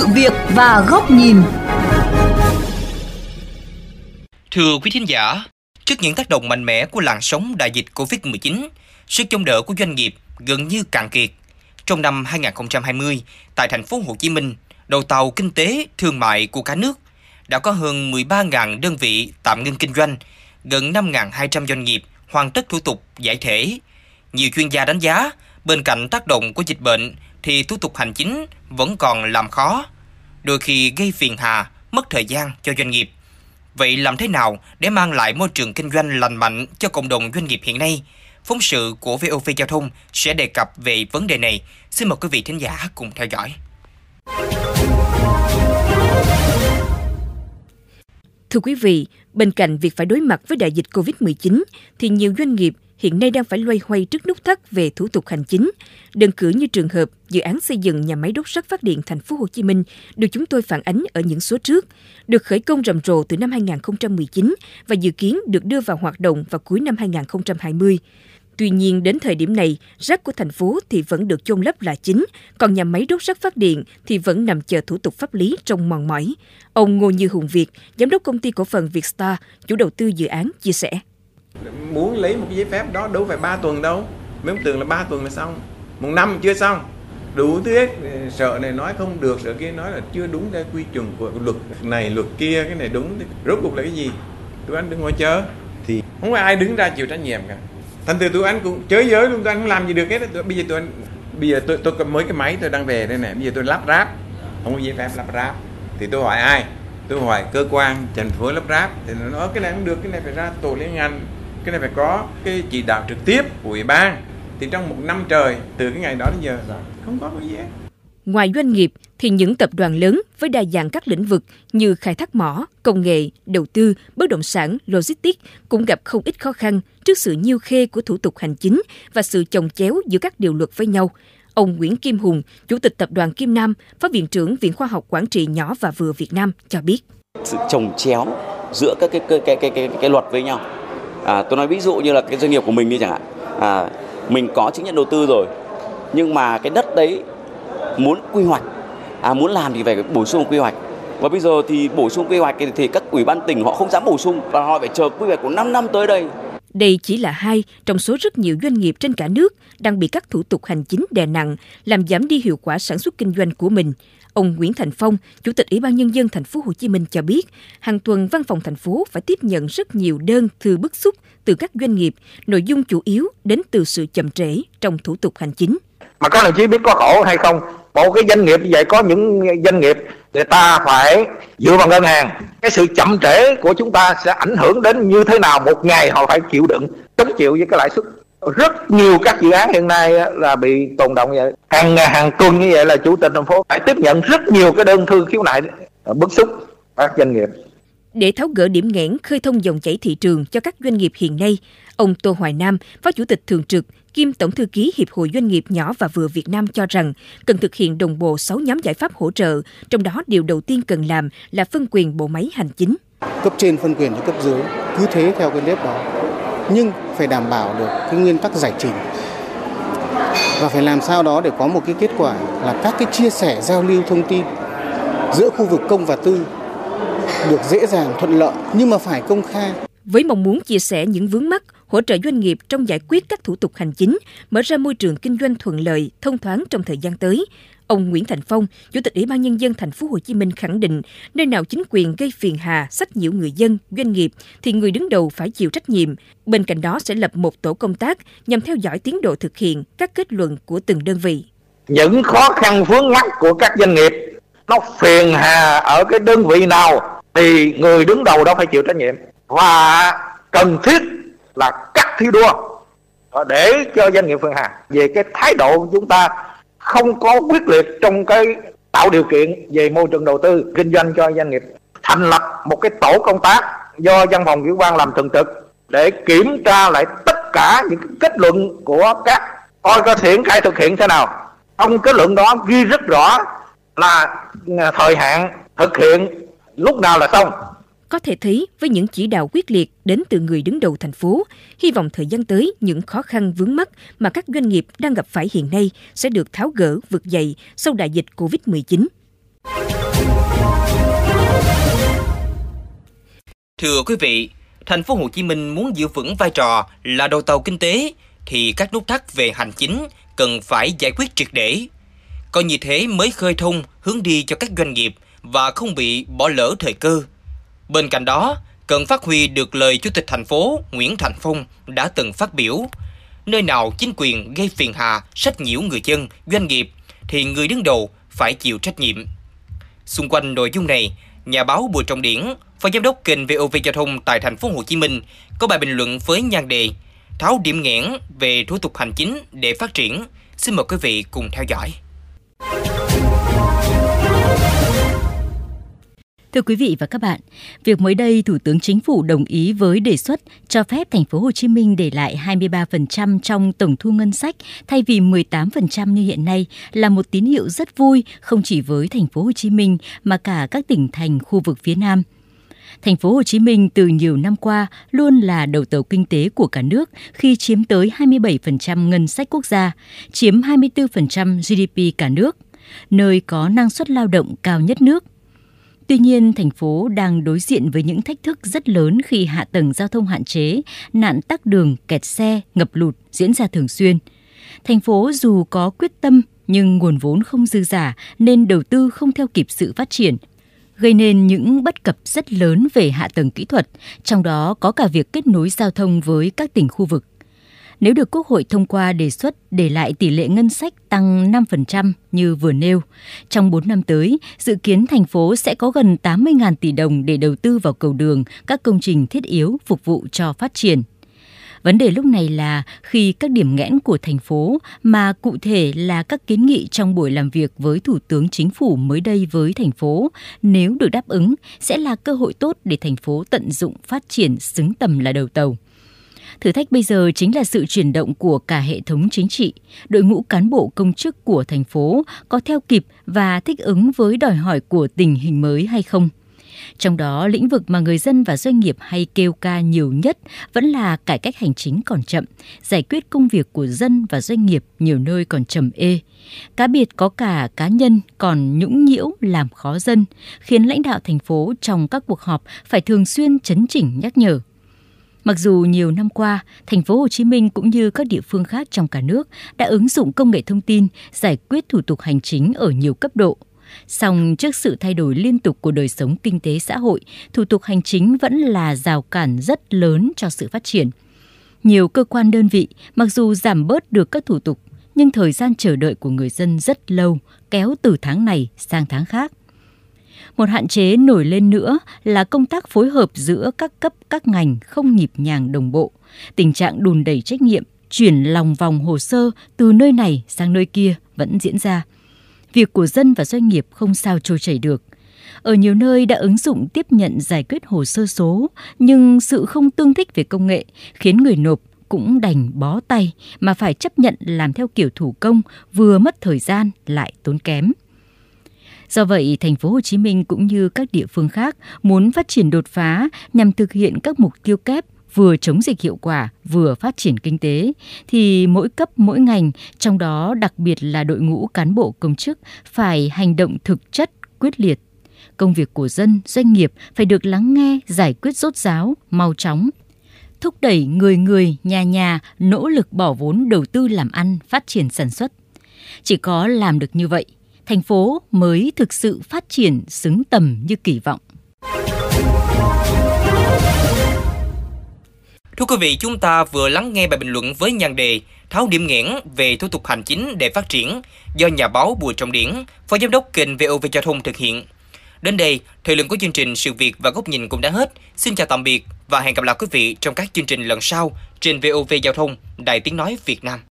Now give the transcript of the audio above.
sự việc và góc nhìn. Thưa quý thính giả, trước những tác động mạnh mẽ của làn sóng đại dịch Covid-19, sức chống đỡ của doanh nghiệp gần như cạn kiệt. Trong năm 2020, tại thành phố Hồ Chí Minh, đầu tàu kinh tế thương mại của cả nước đã có hơn 13.000 đơn vị tạm ngưng kinh doanh, gần 5.200 doanh nghiệp hoàn tất thủ tục giải thể. Nhiều chuyên gia đánh giá, bên cạnh tác động của dịch bệnh thì thủ tục hành chính vẫn còn làm khó, đôi khi gây phiền hà, mất thời gian cho doanh nghiệp. Vậy làm thế nào để mang lại môi trường kinh doanh lành mạnh cho cộng đồng doanh nghiệp hiện nay? Phóng sự của VOV Giao thông sẽ đề cập về vấn đề này. Xin mời quý vị thính giả cùng theo dõi. Thưa quý vị, bên cạnh việc phải đối mặt với đại dịch COVID-19 thì nhiều doanh nghiệp hiện nay đang phải loay hoay trước nút thắt về thủ tục hành chính. Đơn cử như trường hợp dự án xây dựng nhà máy đốt sắt phát điện thành phố Hồ Chí Minh được chúng tôi phản ánh ở những số trước, được khởi công rầm rộ từ năm 2019 và dự kiến được đưa vào hoạt động vào cuối năm 2020. Tuy nhiên, đến thời điểm này, rác của thành phố thì vẫn được chôn lấp là chính, còn nhà máy đốt rác phát điện thì vẫn nằm chờ thủ tục pháp lý trong mòn mỏi. Ông Ngô Như Hùng Việt, giám đốc công ty cổ phần Vietstar, chủ đầu tư dự án, chia sẻ. Muốn lấy một cái giấy phép đó đâu phải 3 tuần đâu. Mấy ông tưởng là 3 tuần là xong. Một năm chưa xong. Đủ thứ hết. Sợ này nói không được, sợ kia nói là chưa đúng theo quy chuẩn của luật này, luật kia, cái này đúng. Rốt cuộc là cái gì? Tụi anh đứng ngồi chờ. Thì không có ai đứng ra chịu trách nhiệm cả thành từ tụi anh cũng chới giới luôn tụi anh không làm gì được hết tụi, bây giờ tụi anh bây giờ tôi tôi mới cái máy tôi đang về đây này bây giờ tôi lắp ráp không có giấy phép lắp ráp thì tôi hỏi ai tôi hỏi cơ quan thành phố lắp ráp thì nó nói cái này không được cái này phải ra tổ liên ngành cái này phải có cái chỉ đạo trực tiếp của ủy ban thì trong một năm trời từ cái ngày đó đến giờ không có cái gì hết Ngoài doanh nghiệp thì những tập đoàn lớn với đa dạng các lĩnh vực như khai thác mỏ, công nghệ, đầu tư, bất động sản, logistics cũng gặp không ít khó khăn trước sự nhiêu khê của thủ tục hành chính và sự chồng chéo giữa các điều luật với nhau. Ông Nguyễn Kim Hùng, Chủ tịch Tập đoàn Kim Nam, Phó Viện trưởng Viện Khoa học Quản trị nhỏ và vừa Việt Nam cho biết. Sự chồng chéo giữa các cái cái cái cái cái, cái luật với nhau. À, tôi nói ví dụ như là cái doanh nghiệp của mình đi chẳng hạn. À, mình có chứng nhận đầu tư rồi, nhưng mà cái đất đấy muốn quy hoạch à, muốn làm thì phải bổ sung quy hoạch và bây giờ thì bổ sung quy hoạch thì các ủy ban tỉnh họ không dám bổ sung và họ phải chờ quy hoạch của 5 năm tới đây. Đây chỉ là hai trong số rất nhiều doanh nghiệp trên cả nước đang bị các thủ tục hành chính đè nặng, làm giảm đi hiệu quả sản xuất kinh doanh của mình. Ông Nguyễn Thành Phong, Chủ tịch Ủy ban nhân dân thành phố Hồ Chí Minh cho biết, hàng tuần văn phòng thành phố phải tiếp nhận rất nhiều đơn thư bức xúc từ các doanh nghiệp, nội dung chủ yếu đến từ sự chậm trễ trong thủ tục hành chính. Mà các đồng chí biết có khổ hay không? Một cái doanh nghiệp như vậy có những doanh nghiệp người ta phải dựa vào ngân hàng. Cái sự chậm trễ của chúng ta sẽ ảnh hưởng đến như thế nào một ngày họ phải chịu đựng chống chịu với cái lãi suất rất nhiều các dự án hiện nay là bị tồn động vậy hàng ngày hàng tuần như vậy là chủ tịch thành phố phải tiếp nhận rất nhiều cái đơn thư khiếu nại bức xúc các doanh nghiệp để tháo gỡ điểm nghẽn khơi thông dòng chảy thị trường cho các doanh nghiệp hiện nay, ông Tô Hoài Nam, Phó Chủ tịch Thường trực, kiêm Tổng thư ký Hiệp hội Doanh nghiệp nhỏ và vừa Việt Nam cho rằng cần thực hiện đồng bộ 6 nhóm giải pháp hỗ trợ, trong đó điều đầu tiên cần làm là phân quyền bộ máy hành chính. Cấp trên phân quyền cho cấp dưới, cứ thế theo cái nếp đó. Nhưng phải đảm bảo được cái nguyên tắc giải trình và phải làm sao đó để có một cái kết quả là các cái chia sẻ giao lưu thông tin giữa khu vực công và tư được dễ dàng thuận lợi nhưng mà phải công khai. Với mong muốn chia sẻ những vướng mắc, hỗ trợ doanh nghiệp trong giải quyết các thủ tục hành chính, mở ra môi trường kinh doanh thuận lợi, thông thoáng trong thời gian tới, Ông Nguyễn Thành Phong, Chủ tịch Ủy ban nhân dân thành phố Hồ Chí Minh khẳng định, nơi nào chính quyền gây phiền hà, sách nhiễu người dân, doanh nghiệp thì người đứng đầu phải chịu trách nhiệm. Bên cạnh đó sẽ lập một tổ công tác nhằm theo dõi tiến độ thực hiện các kết luận của từng đơn vị. Những khó khăn vướng mắt của các doanh nghiệp nó phiền hà ở cái đơn vị nào thì người đứng đầu đó phải chịu trách nhiệm và cần thiết là cắt thi đua để cho doanh nghiệp phương hà về cái thái độ của chúng ta không có quyết liệt trong cái tạo điều kiện về môi trường đầu tư, kinh doanh cho doanh nghiệp, thành lập một cái tổ công tác do văn phòng ủy ban làm thường trực để kiểm tra lại tất cả những kết luận của các coi có triển khai thực hiện thế nào ông kết luận đó ghi rất rõ là à, thời hạn thực hiện lúc nào là xong. Có thể thấy với những chỉ đạo quyết liệt đến từ người đứng đầu thành phố, hy vọng thời gian tới những khó khăn vướng mắt mà các doanh nghiệp đang gặp phải hiện nay sẽ được tháo gỡ vượt dậy sau đại dịch Covid-19. Thưa quý vị, thành phố Hồ Chí Minh muốn giữ vững vai trò là đầu tàu kinh tế thì các nút thắt về hành chính cần phải giải quyết triệt để. Có như thế mới khơi thông hướng đi cho các doanh nghiệp và không bị bỏ lỡ thời cơ. Bên cạnh đó, cần phát huy được lời Chủ tịch thành phố Nguyễn Thành Phong đã từng phát biểu. Nơi nào chính quyền gây phiền hà, sách nhiễu người dân, doanh nghiệp thì người đứng đầu phải chịu trách nhiệm. Xung quanh nội dung này, nhà báo Bùi Trọng Điển, phó giám đốc kênh VOV Giao thông tại thành phố Hồ Chí Minh có bài bình luận với nhan đề tháo điểm nghẽn về thủ tục hành chính để phát triển. Xin mời quý vị cùng theo dõi. Thưa quý vị và các bạn, việc mới đây Thủ tướng Chính phủ đồng ý với đề xuất cho phép thành phố Hồ Chí Minh để lại 23% trong tổng thu ngân sách thay vì 18% như hiện nay là một tín hiệu rất vui không chỉ với thành phố Hồ Chí Minh mà cả các tỉnh thành khu vực phía Nam. Thành phố Hồ Chí Minh từ nhiều năm qua luôn là đầu tàu kinh tế của cả nước khi chiếm tới 27% ngân sách quốc gia, chiếm 24% GDP cả nước, nơi có năng suất lao động cao nhất nước Tuy nhiên, thành phố đang đối diện với những thách thức rất lớn khi hạ tầng giao thông hạn chế, nạn tắc đường, kẹt xe, ngập lụt diễn ra thường xuyên. Thành phố dù có quyết tâm nhưng nguồn vốn không dư giả nên đầu tư không theo kịp sự phát triển, gây nên những bất cập rất lớn về hạ tầng kỹ thuật, trong đó có cả việc kết nối giao thông với các tỉnh khu vực nếu được Quốc hội thông qua đề xuất để lại tỷ lệ ngân sách tăng 5% như vừa nêu. Trong 4 năm tới, dự kiến thành phố sẽ có gần 80.000 tỷ đồng để đầu tư vào cầu đường, các công trình thiết yếu phục vụ cho phát triển. Vấn đề lúc này là khi các điểm nghẽn của thành phố mà cụ thể là các kiến nghị trong buổi làm việc với Thủ tướng Chính phủ mới đây với thành phố, nếu được đáp ứng sẽ là cơ hội tốt để thành phố tận dụng phát triển xứng tầm là đầu tàu. Thử thách bây giờ chính là sự chuyển động của cả hệ thống chính trị, đội ngũ cán bộ công chức của thành phố có theo kịp và thích ứng với đòi hỏi của tình hình mới hay không. Trong đó, lĩnh vực mà người dân và doanh nghiệp hay kêu ca nhiều nhất vẫn là cải cách hành chính còn chậm, giải quyết công việc của dân và doanh nghiệp nhiều nơi còn trầm ê. Cá biệt có cả cá nhân còn nhũng nhiễu làm khó dân, khiến lãnh đạo thành phố trong các cuộc họp phải thường xuyên chấn chỉnh nhắc nhở. Mặc dù nhiều năm qua, thành phố Hồ Chí Minh cũng như các địa phương khác trong cả nước đã ứng dụng công nghệ thông tin giải quyết thủ tục hành chính ở nhiều cấp độ. Song trước sự thay đổi liên tục của đời sống kinh tế xã hội, thủ tục hành chính vẫn là rào cản rất lớn cho sự phát triển. Nhiều cơ quan đơn vị mặc dù giảm bớt được các thủ tục, nhưng thời gian chờ đợi của người dân rất lâu, kéo từ tháng này sang tháng khác. Một hạn chế nổi lên nữa là công tác phối hợp giữa các cấp các ngành không nhịp nhàng đồng bộ, tình trạng đùn đẩy trách nhiệm, chuyển lòng vòng hồ sơ từ nơi này sang nơi kia vẫn diễn ra. Việc của dân và doanh nghiệp không sao trôi chảy được. Ở nhiều nơi đã ứng dụng tiếp nhận giải quyết hồ sơ số, nhưng sự không tương thích về công nghệ khiến người nộp cũng đành bó tay mà phải chấp nhận làm theo kiểu thủ công, vừa mất thời gian lại tốn kém. Do vậy, thành phố Hồ Chí Minh cũng như các địa phương khác muốn phát triển đột phá nhằm thực hiện các mục tiêu kép vừa chống dịch hiệu quả, vừa phát triển kinh tế, thì mỗi cấp mỗi ngành, trong đó đặc biệt là đội ngũ cán bộ công chức, phải hành động thực chất, quyết liệt. Công việc của dân, doanh nghiệp phải được lắng nghe, giải quyết rốt ráo, mau chóng, thúc đẩy người người, nhà nhà nỗ lực bỏ vốn đầu tư làm ăn, phát triển sản xuất. Chỉ có làm được như vậy, thành phố mới thực sự phát triển xứng tầm như kỳ vọng. Thưa quý vị, chúng ta vừa lắng nghe bài bình luận với nhan đề Tháo điểm nghẽn về thủ tục hành chính để phát triển do nhà báo Bùi Trọng Điển, Phó Giám đốc kênh VOV Giao thông thực hiện. Đến đây, thời lượng của chương trình Sự Việc và Góc Nhìn cũng đã hết. Xin chào tạm biệt và hẹn gặp lại quý vị trong các chương trình lần sau trên VOV Giao thông, Đài Tiếng Nói Việt Nam.